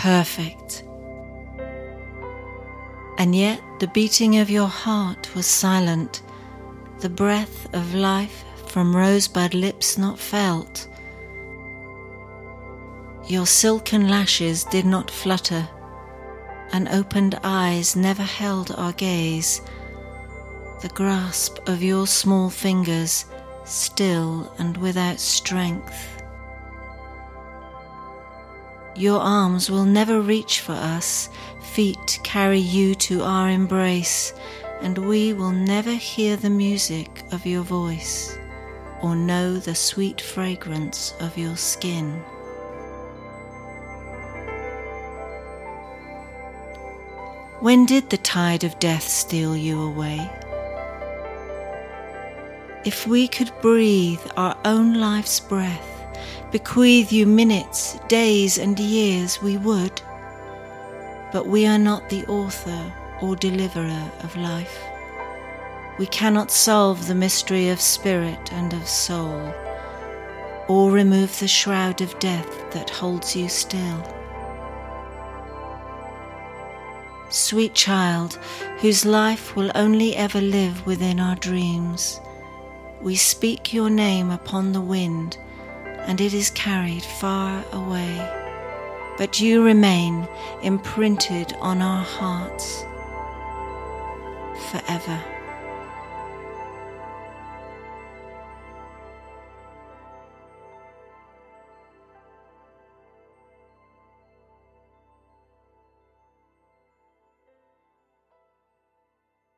perfect. And yet the beating of your heart was silent, the breath of life from rosebud lips not felt. Your silken lashes did not flutter, and opened eyes never held our gaze. The grasp of your small fingers, still and without strength. Your arms will never reach for us, feet carry you to our embrace, and we will never hear the music of your voice or know the sweet fragrance of your skin. When did the tide of death steal you away? If we could breathe our own life's breath, bequeath you minutes, days, and years, we would. But we are not the author or deliverer of life. We cannot solve the mystery of spirit and of soul, or remove the shroud of death that holds you still. Sweet child, whose life will only ever live within our dreams, we speak your name upon the wind and it is carried far away. But you remain imprinted on our hearts forever.